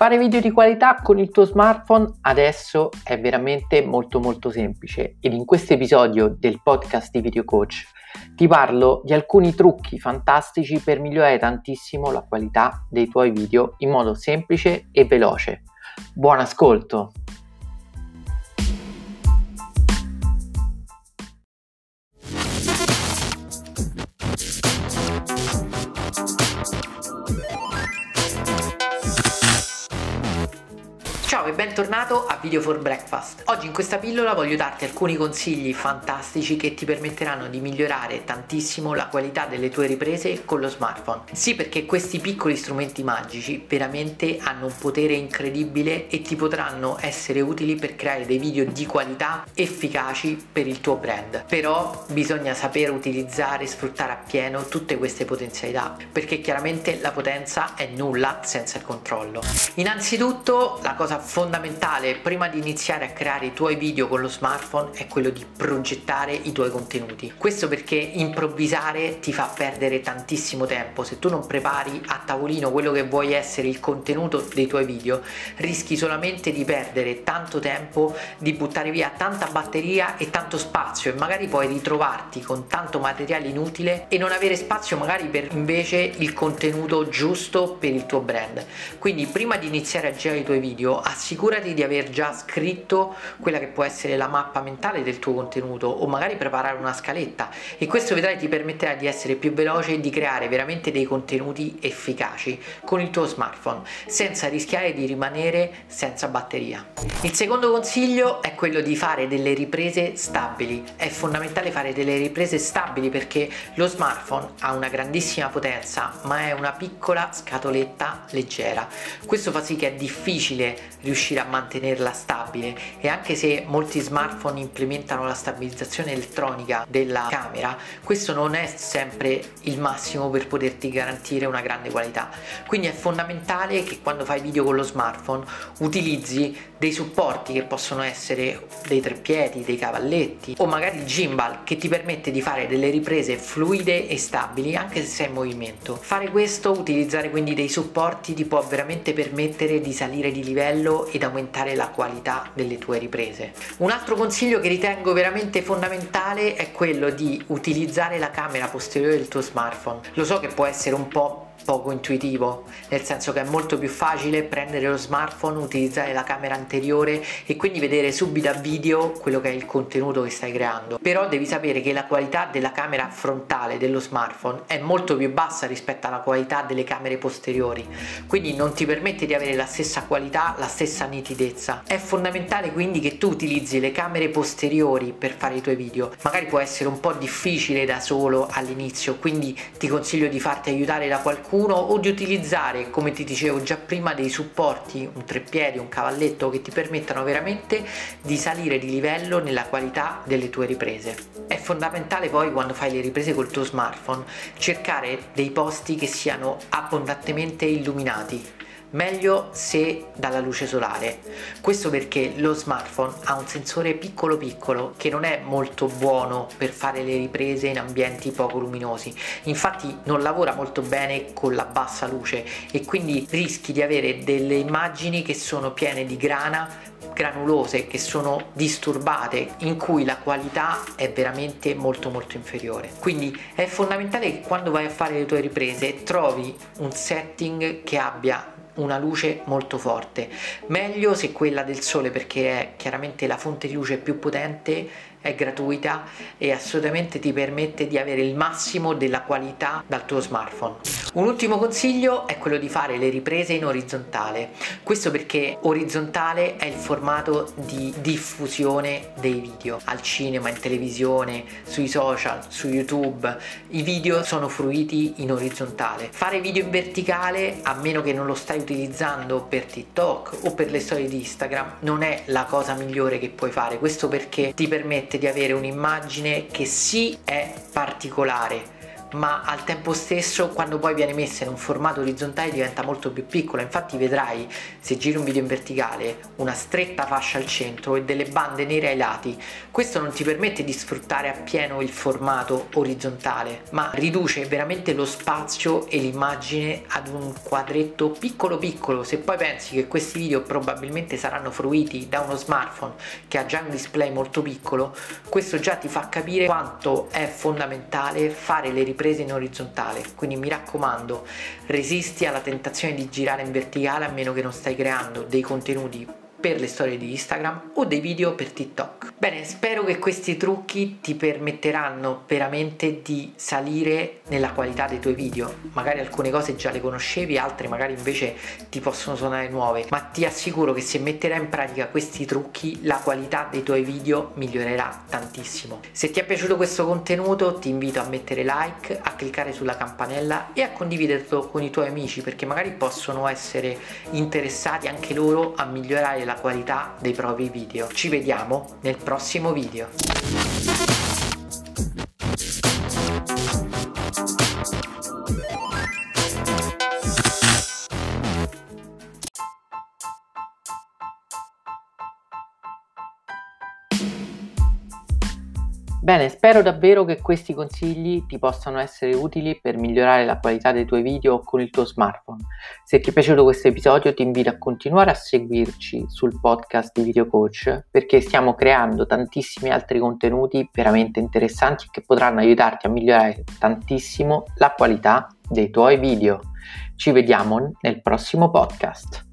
Fare video di qualità con il tuo smartphone adesso è veramente molto molto semplice ed in questo episodio del podcast di Video Coach ti parlo di alcuni trucchi fantastici per migliorare tantissimo la qualità dei tuoi video in modo semplice e veloce. Buon ascolto! Ciao e bentornato a Video for Breakfast. Oggi in questa pillola voglio darti alcuni consigli fantastici che ti permetteranno di migliorare tantissimo la qualità delle tue riprese con lo smartphone. Sì, perché questi piccoli strumenti magici veramente hanno un potere incredibile e ti potranno essere utili per creare dei video di qualità efficaci per il tuo brand. Però bisogna saper utilizzare e sfruttare appieno tutte queste potenzialità, perché chiaramente la potenza è nulla senza il controllo. Innanzitutto la cosa fondamentale prima di iniziare a creare i tuoi video con lo smartphone è quello di progettare i tuoi contenuti. Questo perché improvvisare ti fa perdere tantissimo tempo. Se tu non prepari a tavolino quello che vuoi essere il contenuto dei tuoi video, rischi solamente di perdere tanto tempo, di buttare via tanta batteria e tanto spazio e magari poi ritrovarti con tanto materiale inutile e non avere spazio magari per invece il contenuto giusto per il tuo brand. Quindi prima di iniziare a girare i tuoi video, assicurati di aver già scritto quella che può essere la mappa mentale del tuo contenuto o magari preparare una scaletta e questo vedrai ti permetterà di essere più veloce e di creare veramente dei contenuti efficaci con il tuo smartphone senza rischiare di rimanere senza batteria. Il secondo consiglio è quello di fare delle riprese stabili. È fondamentale fare delle riprese stabili perché lo smartphone ha una grandissima potenza ma è una piccola scatoletta leggera. Questo fa sì che è difficile riuscire a mantenerla stabile. E anche se molti smartphone implementano la stabilizzazione elettronica della camera questo non è sempre il massimo per poterti garantire una grande qualità. Quindi è fondamentale che quando fai video con lo smartphone utilizzi dei supporti che possono essere dei treppiedi, dei cavalletti o magari il gimbal che ti permette di fare delle riprese fluide e stabili anche se sei in movimento. Fare questo utilizzare quindi dei supporti ti può veramente permettere di salire di livello livello ed aumentare la qualità delle tue riprese. Un altro consiglio che ritengo veramente fondamentale è quello di utilizzare la camera posteriore del tuo smartphone. Lo so che può essere un po' poco intuitivo, nel senso che è molto più facile prendere lo smartphone, utilizzare la camera anteriore e quindi vedere subito a video quello che è il contenuto che stai creando. Però devi sapere che la qualità della camera frontale dello smartphone è molto più bassa rispetto alla qualità delle camere posteriori, quindi non ti permette di avere la stessa qualità, la stessa nitidezza. È fondamentale quindi che tu utilizzi le camere posteriori per fare i tuoi video. Magari può essere un po' difficile da solo all'inizio, quindi ti consiglio di farti aiutare da qualcuno qualcuno o di utilizzare, come ti dicevo già prima, dei supporti, un treppiedi, un cavalletto che ti permettano veramente di salire di livello nella qualità delle tue riprese. È fondamentale poi quando fai le riprese col tuo smartphone cercare dei posti che siano abbondantemente illuminati meglio se dalla luce solare. Questo perché lo smartphone ha un sensore piccolo piccolo che non è molto buono per fare le riprese in ambienti poco luminosi. Infatti non lavora molto bene con la bassa luce e quindi rischi di avere delle immagini che sono piene di grana granulose che sono disturbate in cui la qualità è veramente molto molto inferiore quindi è fondamentale che quando vai a fare le tue riprese trovi un setting che abbia una luce molto forte. Meglio se quella del sole perché è chiaramente la fonte di luce più potente è gratuita e assolutamente ti permette di avere il massimo della qualità dal tuo smartphone. Un ultimo consiglio è quello di fare le riprese in orizzontale, questo perché orizzontale è il formato di diffusione dei video al cinema, in televisione, sui social, su YouTube, i video sono fruiti in orizzontale. Fare video in verticale, a meno che non lo stai utilizzando per TikTok o per le storie di Instagram, non è la cosa migliore che puoi fare, questo perché ti permette permette di avere un'immagine che sì è particolare ma al tempo stesso quando poi viene messa in un formato orizzontale diventa molto più piccola. Infatti vedrai se giri un video in verticale una stretta fascia al centro e delle bande nere ai lati. Questo non ti permette di sfruttare appieno il formato orizzontale, ma riduce veramente lo spazio e l'immagine ad un quadretto piccolo piccolo. Se poi pensi che questi video probabilmente saranno fruiti da uno smartphone che ha già un display molto piccolo, questo già ti fa capire quanto è fondamentale fare le riprese in orizzontale. Quindi mi raccomando, resisti alla tentazione di girare in verticale a meno che non stai creando dei contenuti per le storie di Instagram o dei video per TikTok. Bene, spero che questi trucchi ti permetteranno veramente di salire nella qualità dei tuoi video. Magari alcune cose già le conoscevi, altre magari invece ti possono suonare nuove, ma ti assicuro che se metterai in pratica questi trucchi la qualità dei tuoi video migliorerà tantissimo. Se ti è piaciuto questo contenuto ti invito a mettere like, a cliccare sulla campanella e a condividerlo con i tuoi amici perché magari possono essere interessati anche loro a migliorare la la qualità dei propri video. Ci vediamo nel prossimo video. Bene, spero davvero che questi consigli ti possano essere utili per migliorare la qualità dei tuoi video con il tuo smartphone. Se ti è piaciuto questo episodio ti invito a continuare a seguirci sul podcast di Video Coach perché stiamo creando tantissimi altri contenuti veramente interessanti che potranno aiutarti a migliorare tantissimo la qualità dei tuoi video. Ci vediamo nel prossimo podcast.